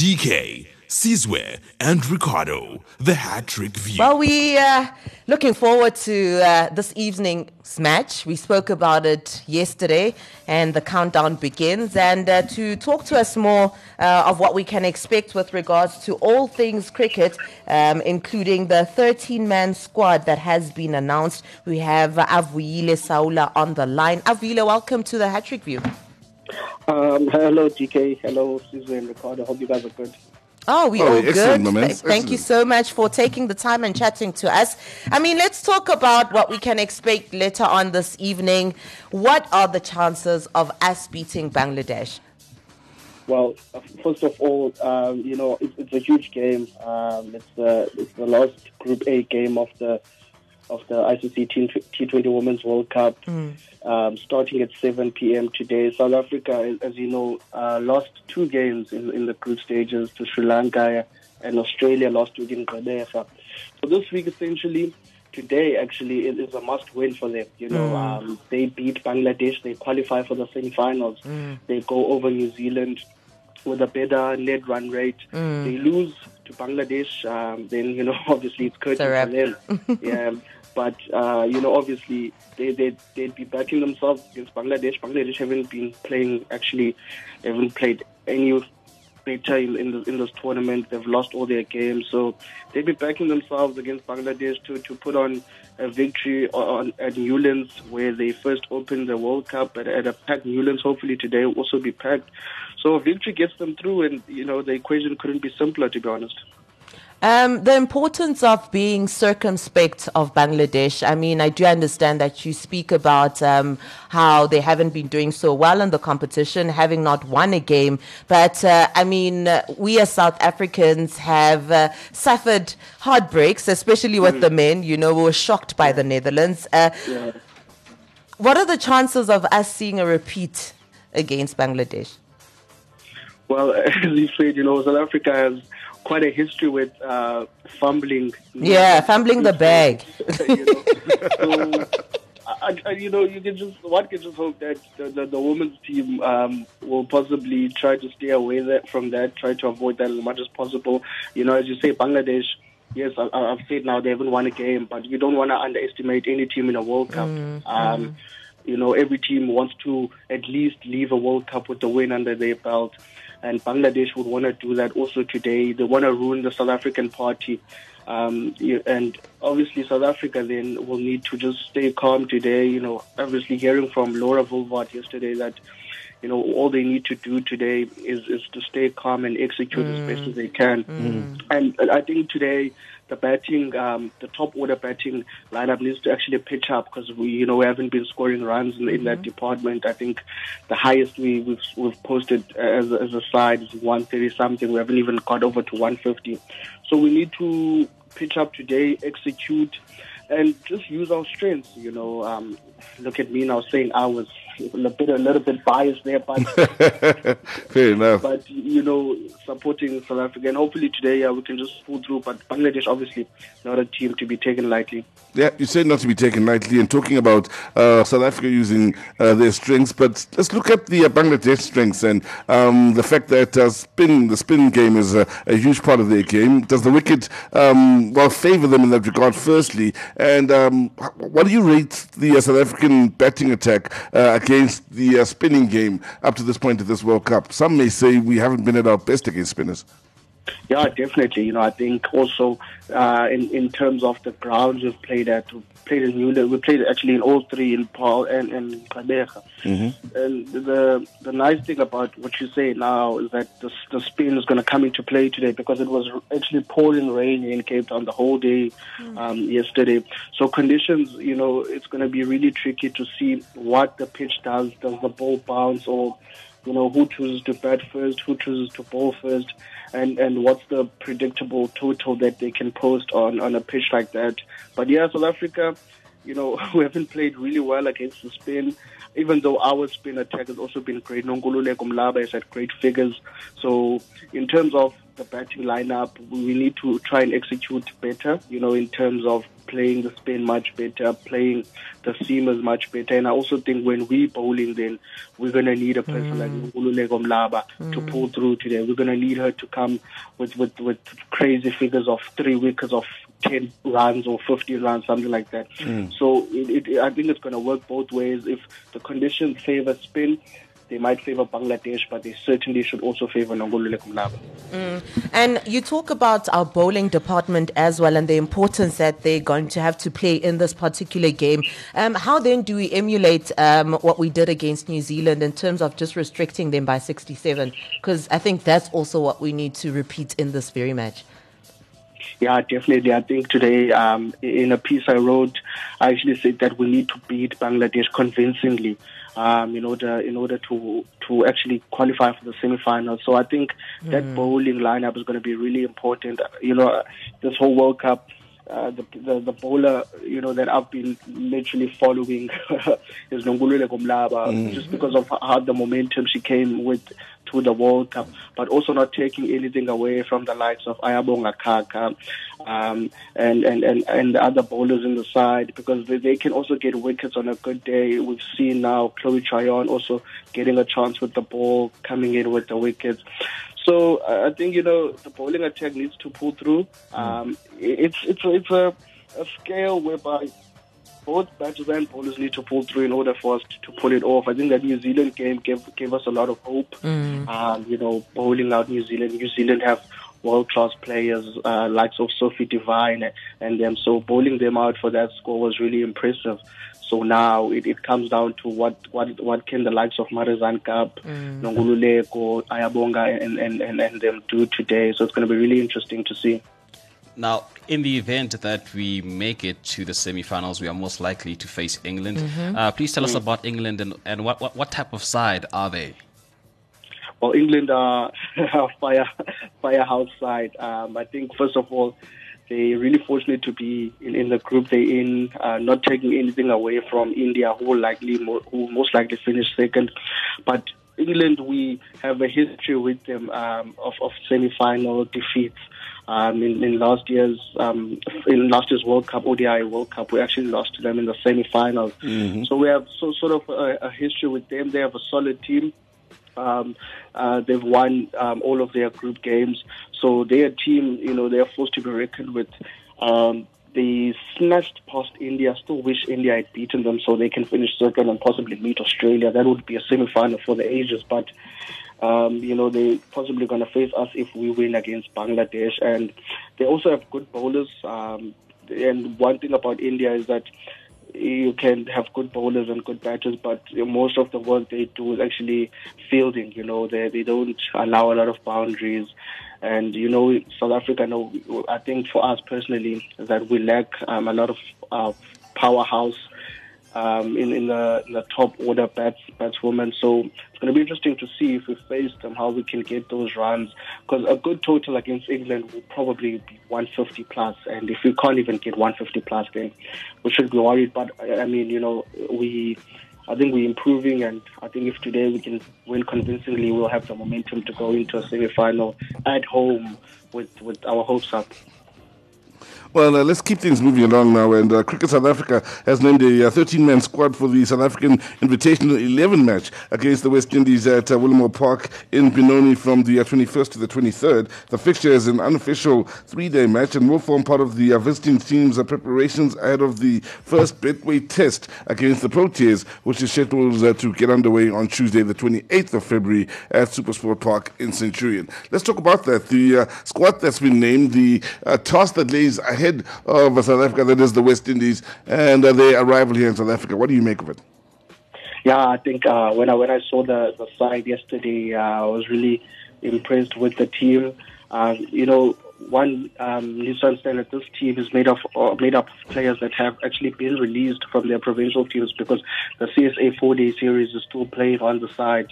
DK, Sizwe, and Ricardo, the hat trick view. Well, we uh, looking forward to uh, this evening's match. We spoke about it yesterday, and the countdown begins. And uh, to talk to us more uh, of what we can expect with regards to all things cricket, um, including the 13-man squad that has been announced, we have Avuyile Saula on the line. Avuyile, welcome to the hat trick view. Um, hello, DK. Hello, Susan and Ricardo. Hope you guys are good. Oh, we Oh, all good. my man. Th- Thank you so much for taking the time and chatting to us. I mean, let's talk about what we can expect later on this evening. What are the chances of us beating Bangladesh? Well, uh, first of all, um, you know, it's, it's a huge game. Um, it's, the, it's the last Group A game of the of the ICC T- T20 Women's World Cup, um, starting at 7 p.m. today. South Africa, as- you know, uh, lost two games in, in the group stages to Sri Lanka and Australia last week in Grenada. So this week, essentially, today actually it is a must-win for them. You know, um, they beat Bangladesh, they qualify for the semi-finals, they go over New Zealand with a better net run rate. They lose to Bangladesh, um, then you know obviously it's curtain for them. yeah, but uh, you know obviously they they they'd be backing themselves against Bangladesh. Bangladesh haven't been playing actually haven't played any better in, in, the, in this tournament. They've lost all their games, so they'd be backing themselves against Bangladesh to, to put on a victory on, at Newlands, where they first opened the World Cup at, at a packed Newlands. Hopefully today will also be packed. So victory gets them through, and you know the equation couldn't be simpler, to be honest. Um, the importance of being circumspect of Bangladesh. I mean, I do understand that you speak about um, how they haven't been doing so well in the competition, having not won a game. But uh, I mean, uh, we as South Africans have uh, suffered heartbreaks, especially with the men. You know, we were shocked by the Netherlands. Uh, Yeah. what are the chances of us seeing a repeat against Bangladesh? Well, as you said, you know South Africa has quite a history with uh, fumbling. Yeah, fumbling the bag. you know, so, I, I, you know, you can just one can just hope that the, the, the women's team um, will possibly try to stay away that, from that, try to avoid that as much as possible. You know, as you say, Bangladesh. Yes, I, I've said now they haven't won a game, but you don't want to underestimate any team in a World Cup. Um, you know, every team wants to at least leave a World Cup with a win under their belt. And Bangladesh would want to do that also today. They want to ruin the South African party. Um, and obviously, South Africa then will need to just stay calm today. You know, obviously, hearing from Laura Wolvaardt yesterday that, you know, all they need to do today is, is to stay calm and execute as best as they can. And I think today, the batting, um, the top order batting lineup needs to actually pitch up because we, you know, we haven't been scoring runs in, in that department. I think the highest we, we've, we've posted as, as a side is 130 something. We haven't even got over to 150. So we need to pitch up today, execute, and just use our strengths. You know, um, look at me now saying I was a bit a little bit biased there, but Fair enough. but you know, supporting South Africa, and hopefully today, yeah, we can just pull through. But Bangladesh, obviously, not a team to be taken lightly. Yeah, you said not to be taken lightly, and talking about uh, South Africa using uh, their strengths, but let's look at the uh, Bangladesh strengths and um, the fact that uh, spin, the spin game is a, a huge part of their game. Does the wicket um, well favour them in that regard? Firstly, and um, what do you rate the uh, South African batting attack uh, against the uh, spinning game up to this point of this World Cup? Some may say we haven't been at our best against spinners. Yeah, definitely. You know, I think also uh, in in terms of the grounds we've played at, we played in Newland. We played actually in all three in Paarl and and Gqeberha. And the the nice thing about what you say now is that the the spin is going to come into play today because it was actually pouring rain in Cape Town the whole day um, yesterday. So conditions, you know, it's going to be really tricky to see what the pitch does. Does the ball bounce or you know, who chooses to bat first, who chooses to bowl first, and, and what's the predictable total that they can post on, on a pitch like that. But yeah, South Africa, you know, we haven't played really well against the spin, even though our spin attack has also been great. Nonkululeko Mlaba has had great figures. So in terms of the batting lineup, we need to try and execute better, you know, in terms of playing the spin much better, playing the seamers much better. And I also think when we bowling, then we're going to need a person like mm. Ululeko Mlaba to mm. pull through today. We're going to need her to come with, with, with crazy figures of three wickets of 10 runs or 50 runs, something like that. Mm. So it, it, I think it's going to work both ways. If the conditions favor spin, they might favor Bangladesh, but they certainly should also favor Nonkululeko Mlaba. And you talk about our bowling department as well and the importance that they're going to have to play in this particular game. Um, how then do we emulate um, what we did against New Zealand in terms of just restricting them by 67? Because I think that's also what we need to repeat in this very match. Yeah, definitely. I think today, um, in a piece I wrote, I actually said that we need to beat Bangladesh convincingly um, in order in order to to actually qualify for the semifinals. So I think that bowling lineup is going to be really important. You know, this whole World Cup. Uh, the, the the bowler, you know, that I've been literally following is Nonkululeko Mlaba, just because of how the momentum she came with to the World Cup, but also not taking anything away from the likes of Ayabonga Khaka um, and, and, and, and the other bowlers in the side because they, they can also get wickets on a good day. We've seen now Chloe Tryon also getting a chance with the ball, coming in with the wickets. So uh, I think you know the bowling attack needs to pull through. Um, it's it's it's a, a scale whereby both batters and bowlers need to pull through in order for us to, to pull it off. I think that New Zealand game gave gave us a lot of hope. Um, you know, bowling out New Zealand. New Zealand have world class players uh, likes of Sophie Devine and them. So bowling them out for that score was really impressive. So now it, it comes down to what, what what can the likes of Marizanne Kapp, Nonkululeko, Ayabonga and, and, and, and them do today. So it's going to be really interesting to see. Now, in the event that we make it to the semi-finals, we are most likely to face England. Uh, please tell us about England and, and what, what, what type of side are they? Well, England are a fire, firehouse side. Um, I think, first of all, they're really fortunate to be in, in the group they're in, uh, not taking anything away from India, who likely, who most likely finish second. But England, we have a history with them um, of, of semi-final defeats. Um, in, in last year's um, in last year's World Cup, ODI World Cup, we actually lost to them in the semi-finals. So we have so, sort of a, a history with them. They have a solid team. Um, uh, they've won um, all of their group games, so their team, you know, they're forced to be reckoned with. They snatched past India. Still wish India had beaten them so they can finish second and possibly meet Australia. That would be a semi-final for the ages, but. Um, you know, they're possibly going to face us if we win against Bangladesh. And they also have good bowlers. Um, and one thing about India is that you can have good bowlers and good batters, but most of the work they do is actually fielding. You know, they they don't allow a lot of boundaries, and you know, South Africa. No, I think for us personally, that we lack um, a lot of uh, powerhouse um, in in the, in the top order bats batswomen. So it's going to be interesting to see if we face them, how we can get those runs. Because a good total against England will probably be 150 plus, and if we can't even get 150 plus, then we should be worried. But I mean, you know, we. I think we're improving, and I think if today we can win convincingly, we'll have the momentum to go into a semi-final at home with, with our hopes up. Well, uh, let's keep things moving along now. And uh, Cricket South Africa has named a 13 man squad for the South African Invitational 11 match against the West Indies at uh, Park in Benoni from the uh, 21st to the 23rd. The fixture is an unofficial three day match and will form part of the uh, visiting team's uh, preparations ahead of the first Betway test against the Proteas, which is scheduled uh, to get underway on Tuesday, the 28th of February at Supersport Park in Centurion. Let's talk about that. The uh, squad that's been named, the uh, task that lays ahead of South Africa, that is the West Indies, and uh, their arrival here in South Africa. What do you make of it? Yeah, I think uh, when I when I saw the the side yesterday, uh, I was really impressed with the team. Uh, you know, one um, needs to understand that this team is made of uh, made up of players that have actually been released from their provincial teams because the CSA four day series is still playing on the side.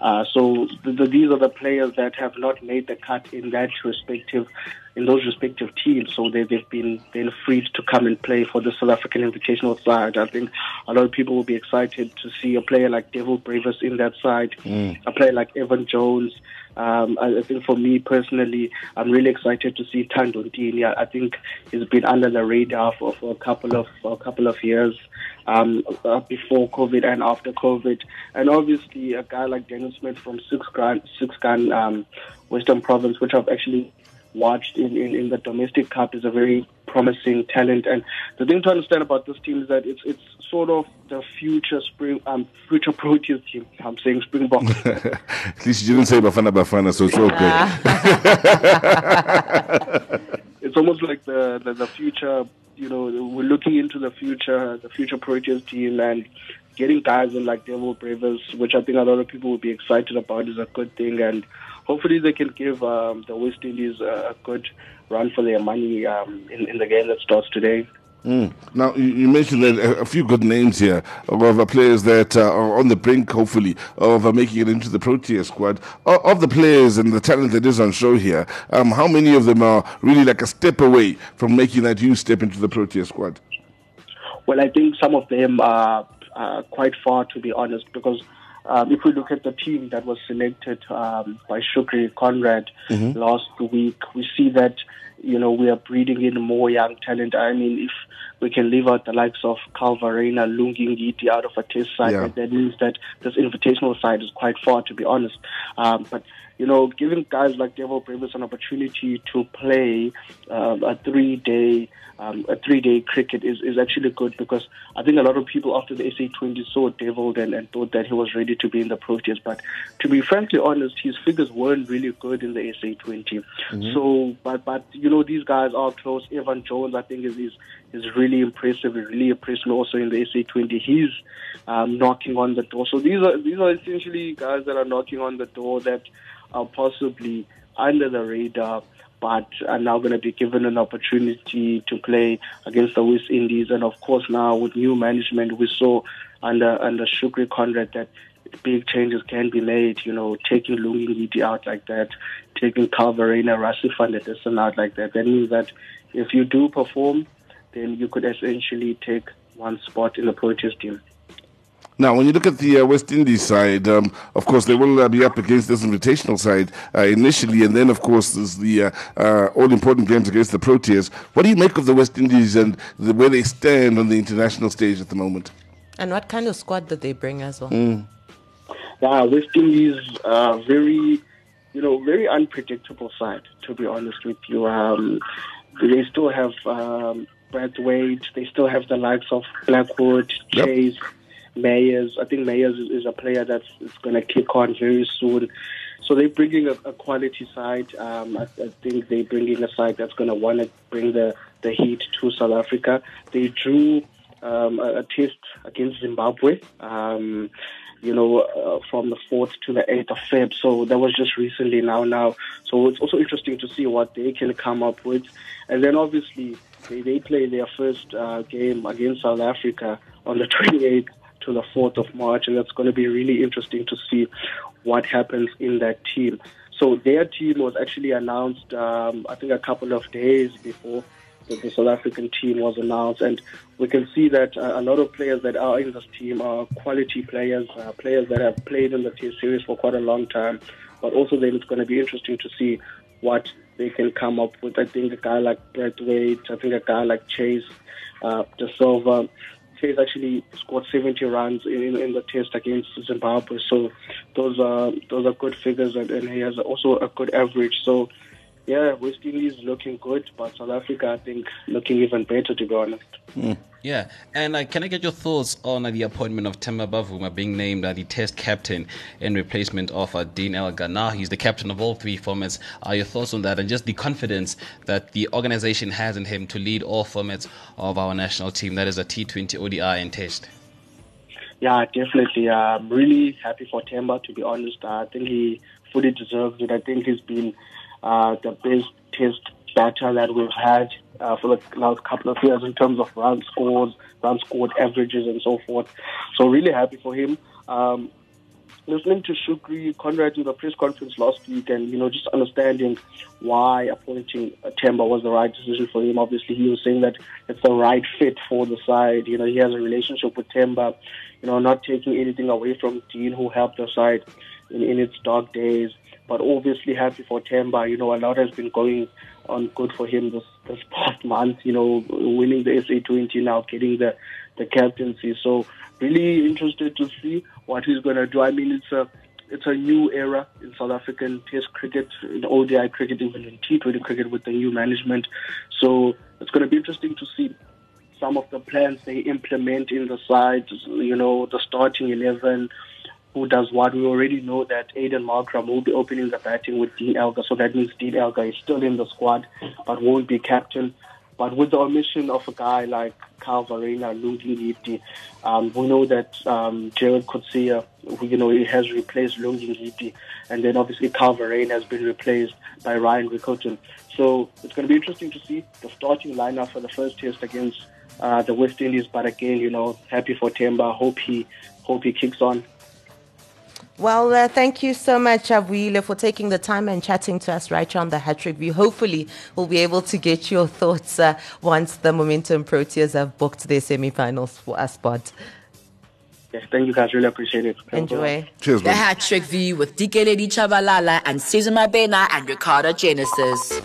Uh, so the, the, these are the players that have not made the cut in that respective, in those respective teams. So they, they've been been freed to come and play for the South African Invitational side. I think a lot of people will be excited to see a player like Dewald Brevis in that side, mm. a player like Evan Jones. Um, I think for me personally, I'm really excited to see Thando Ntini. I think he's been under the radar for, for a couple of a couple of years um, uh, before COVID and after COVID, and obviously a guy like Dennis Smith from Six Gun, Six Gun um, Western Province, which I've actually watched in, in, in the domestic cup is a very promising talent. And the thing to understand about this team is that it's it's sort of the future spring um future Proteas team. I'm saying Springbok. At least you didn't say Bafana Bafana, so it's okay. it's almost like the, the, the future you know, we're looking into the future, the future Proteas team and getting guys in like Dewald Brevis, which I think a lot of people will be excited about is a good thing and hopefully they can give um, the West Indies a, good run for their money um, in, in the game that starts today. Mm. Now, you mentioned a few good names here of players that uh, are on the brink, hopefully, of uh, making it into the Protea squad. Of the players and the talent that is on show here, um, how many of them are really like a step away from making that huge step into the Protea squad? Well, I think some of them are, are quite far, to be honest, because um, if we look at the team that was selected um, by Shukri Conrad mm-hmm. last week, we see that you know we are breeding in more young talent. I mean, if we can leave out the likes of Kyle Verreynne, Lungi Ngidi out of a test side, yeah. that means that this invitational side is quite far, to be honest. Um, but you know, giving guys like Dewald Brevis an opportunity to play um, a three-day um, a three-day cricket is, is actually good because I think a lot of people after the SA20 saw Dewald and, and thought that he was ready to be in the Proteas. But to be frankly honest, his figures weren't really good in the SA20. Mm-hmm. So, but but you know, these guys are close. Evan Jones, I think, is is, is really impressive. Really impressive also in the SA20. He's um, knocking on the door. So these are these are essentially guys that are knocking on the door that are possibly under the radar, but are now going to be given an opportunity to play against the West Indies. And of course, now with new management, we saw under under Shukri Conrad that big changes can be made. You know, taking Lungi Ngidi out like that, taking Kyle Verreynne, Rasifan Edison out like that. That means that if you do perform, then you could essentially take one spot in the Proteas team. Now, when you look at the uh, West Indies side, um, of course, they will uh, be up against this invitational side uh, initially, and then, of course, there's the uh, uh, all important games against the Proteas. What do you make of the West Indies and the, where they stand on the international stage at the moment? And what kind of squad did they bring as well? Mm. Yeah, West Indies are very, you know, very unpredictable side, to be honest with you. Um, they still have um, Wade. they still have the likes of Blackwood, yep. Mayers. I think Mayers is, is a player that's going to kick on very soon. So they're bringing a, a quality side. Um, I, I, think they're bringing a side that's going to want to bring the, the heat to South Africa. They drew um, a, a, test against Zimbabwe. Um, you know, uh, from the 4th to the 8th of Feb. So that was just recently now, now. So it's also interesting to see what they can come up with. And then obviously they, they play their first uh, game against South Africa on the 28th to the 4th of March, and it's going to be really interesting to see what happens in that team. So their team was actually announced, um, I think, a couple of days before the, South African team was announced, and we can see that uh, a lot of players that are in this team are quality players, uh, players that have played in the Test series for quite a long time. But also, then it's going to be interesting to see what they can come up with. I think a guy like Brathwaite, I think a guy like Chase, uh, De Silva, Chase actually scored 70 runs in, in the test against Zimbabwe. So those are those are good figures, and, and he has also a good average. So yeah, West Indies looking good, but South Africa, I think, looking even better, to be honest. Mm. Yeah, and uh, can I get your thoughts on uh, the appointment of Themba Bavuma being named uh, the Test captain in replacement of uh, Dean Elgar? He's the captain of all three formats. Are your thoughts on that, and just the confidence that the organization has in him to lead all formats of our national team? That is a T20, ODI, and Test. Yeah, definitely. I'm really happy for Themba. To be honest, I think he fully deserves it. I think he's been uh, the best test batter that we've had uh, for the last couple of years in terms of run scores, run scored averages, and so forth. So really happy for him. Um, listening to Shukri Conrad in the press conference last week, and you know, just understanding why appointing Themba was the right decision for him. Obviously, he was saying that it's the right fit for the side. You know, he has a relationship with Themba. You know, not taking anything away from Dean, who helped the side in, in its dark days. But obviously, happy for Themba. You know, a lot has been going on good for him this this past month. You know, winning the SA20 now, getting the the captaincy. So really interested to see what he's going to do. I mean, it's a it's a new era in South African Test cricket, in ODI cricket, even in T20 cricket with the new management. So it's going to be interesting to see some of the plans they implement in the side. You know, the starting eleven, who does what. We already know that Aiden Markram will be opening the batting with Dean Elgar, so that means Dean Elgar is still in the squad, but won't be captain. But with the omission of a guy like Kyle Verreynne, Lungi Ngidi, um, we know that um, Gerald Coetzee, you know, he has replaced Lungi Ngidi, and then obviously Kyle Verreynne has been replaced by Ryan Rickelton. So it's going to be interesting to see the starting lineup for the first test against uh, the West Indies. But again, you know, happy for Themba. Hope he hope he kicks on. Well, uh, thank you so much, Avuyile, for taking the time and chatting to us right here on the Hattrick View. Hopefully, we'll be able to get your thoughts uh, once the Momentum Proteas have booked their semi-finals for us spot. Yes, thank you guys. Really appreciate it. Enjoy. Cheers, The. Hat Trick View with Dikeledi Chabalala and Susan Mabena and Ricardo Genesis.